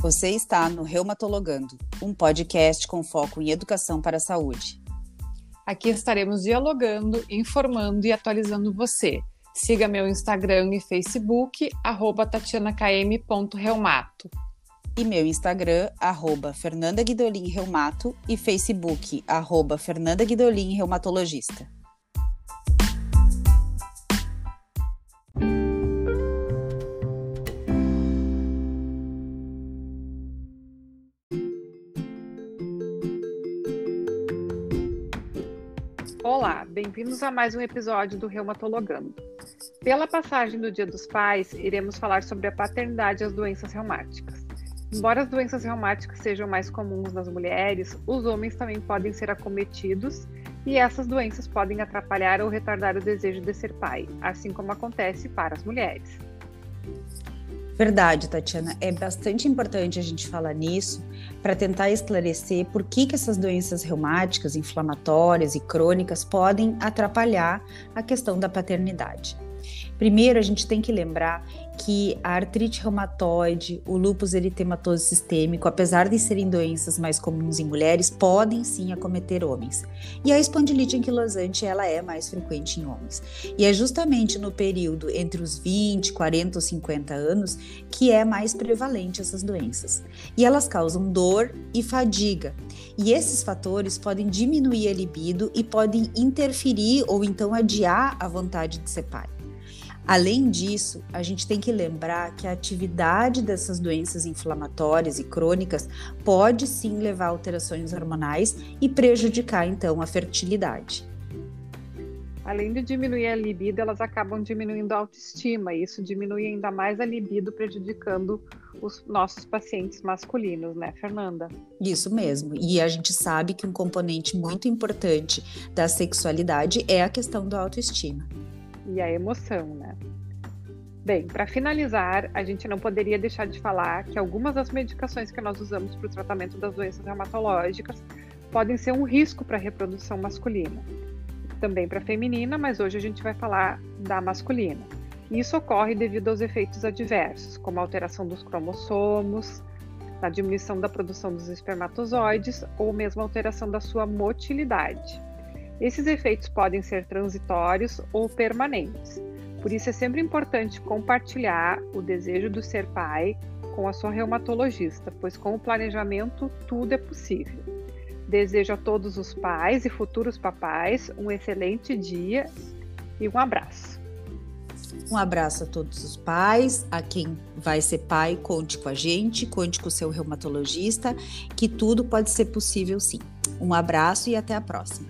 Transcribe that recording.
Você está no Reumatologando, um podcast com foco em educação para a saúde. Aqui estaremos dialogando, informando e atualizando você. Siga meu Instagram e Facebook, arroba tatianakm.reumato. E meu Instagram, arroba Fernanda Guidolin Reumato e Facebook, arroba Fernanda Guidolin Reumatologista. Olá, bem-vindos a mais um episódio do Reumatologando. Pela passagem do Dia dos Pais, iremos falar sobre a paternidade e as doenças reumáticas. Embora as doenças reumáticas sejam mais comuns nas mulheres, os homens também podem ser acometidos e essas doenças podem atrapalhar ou retardar o desejo de ser pai, assim como acontece para as mulheres. Verdade, Tatiana. É bastante importante a gente falar nisso para tentar esclarecer por que, que essas doenças reumáticas, inflamatórias e crônicas podem atrapalhar a questão da paternidade. Primeiro, a gente tem que lembrar que a artrite reumatoide, o lúpus eritematoso sistêmico, apesar de serem doenças mais comuns em mulheres, podem sim acometer homens. E a espondilite anquilosante, ela é mais frequente em homens. E é justamente no período entre os 20, 40 ou 50 anos que é mais prevalente essas doenças. E elas causam dor e fadiga. E esses fatores podem diminuir a libido e podem interferir ou então adiar a vontade de ser pai. Além disso, a gente tem que lembrar que a atividade dessas doenças inflamatórias e crônicas pode sim levar a alterações hormonais e prejudicar então a fertilidade. Além de diminuir a libido, elas acabam diminuindo a autoestima, e isso diminui ainda mais a libido, prejudicando os nossos pacientes masculinos, né, Fernanda? Isso mesmo. E a gente sabe que um componente muito importante da sexualidade é a questão da autoestima e a emoção, né? Bem, para finalizar, a gente não poderia deixar de falar que algumas das medicações que nós usamos para o tratamento das doenças reumatológicas podem ser um risco para a reprodução masculina, também para a feminina, mas hoje a gente vai falar da masculina. Isso ocorre devido aos efeitos adversos, como a alteração dos cromossomos, a diminuição da produção dos espermatozoides ou mesmo a alteração da sua motilidade. Esses efeitos podem ser transitórios ou permanentes. Por isso é sempre importante compartilhar o desejo do ser pai com a sua reumatologista, pois com o planejamento tudo é possível. Desejo a todos os pais e futuros papais um excelente dia e um abraço. Um abraço a todos os pais, a quem vai ser pai, conte com a gente, conte com o seu reumatologista, que tudo pode ser possível sim. Um abraço e até a próxima.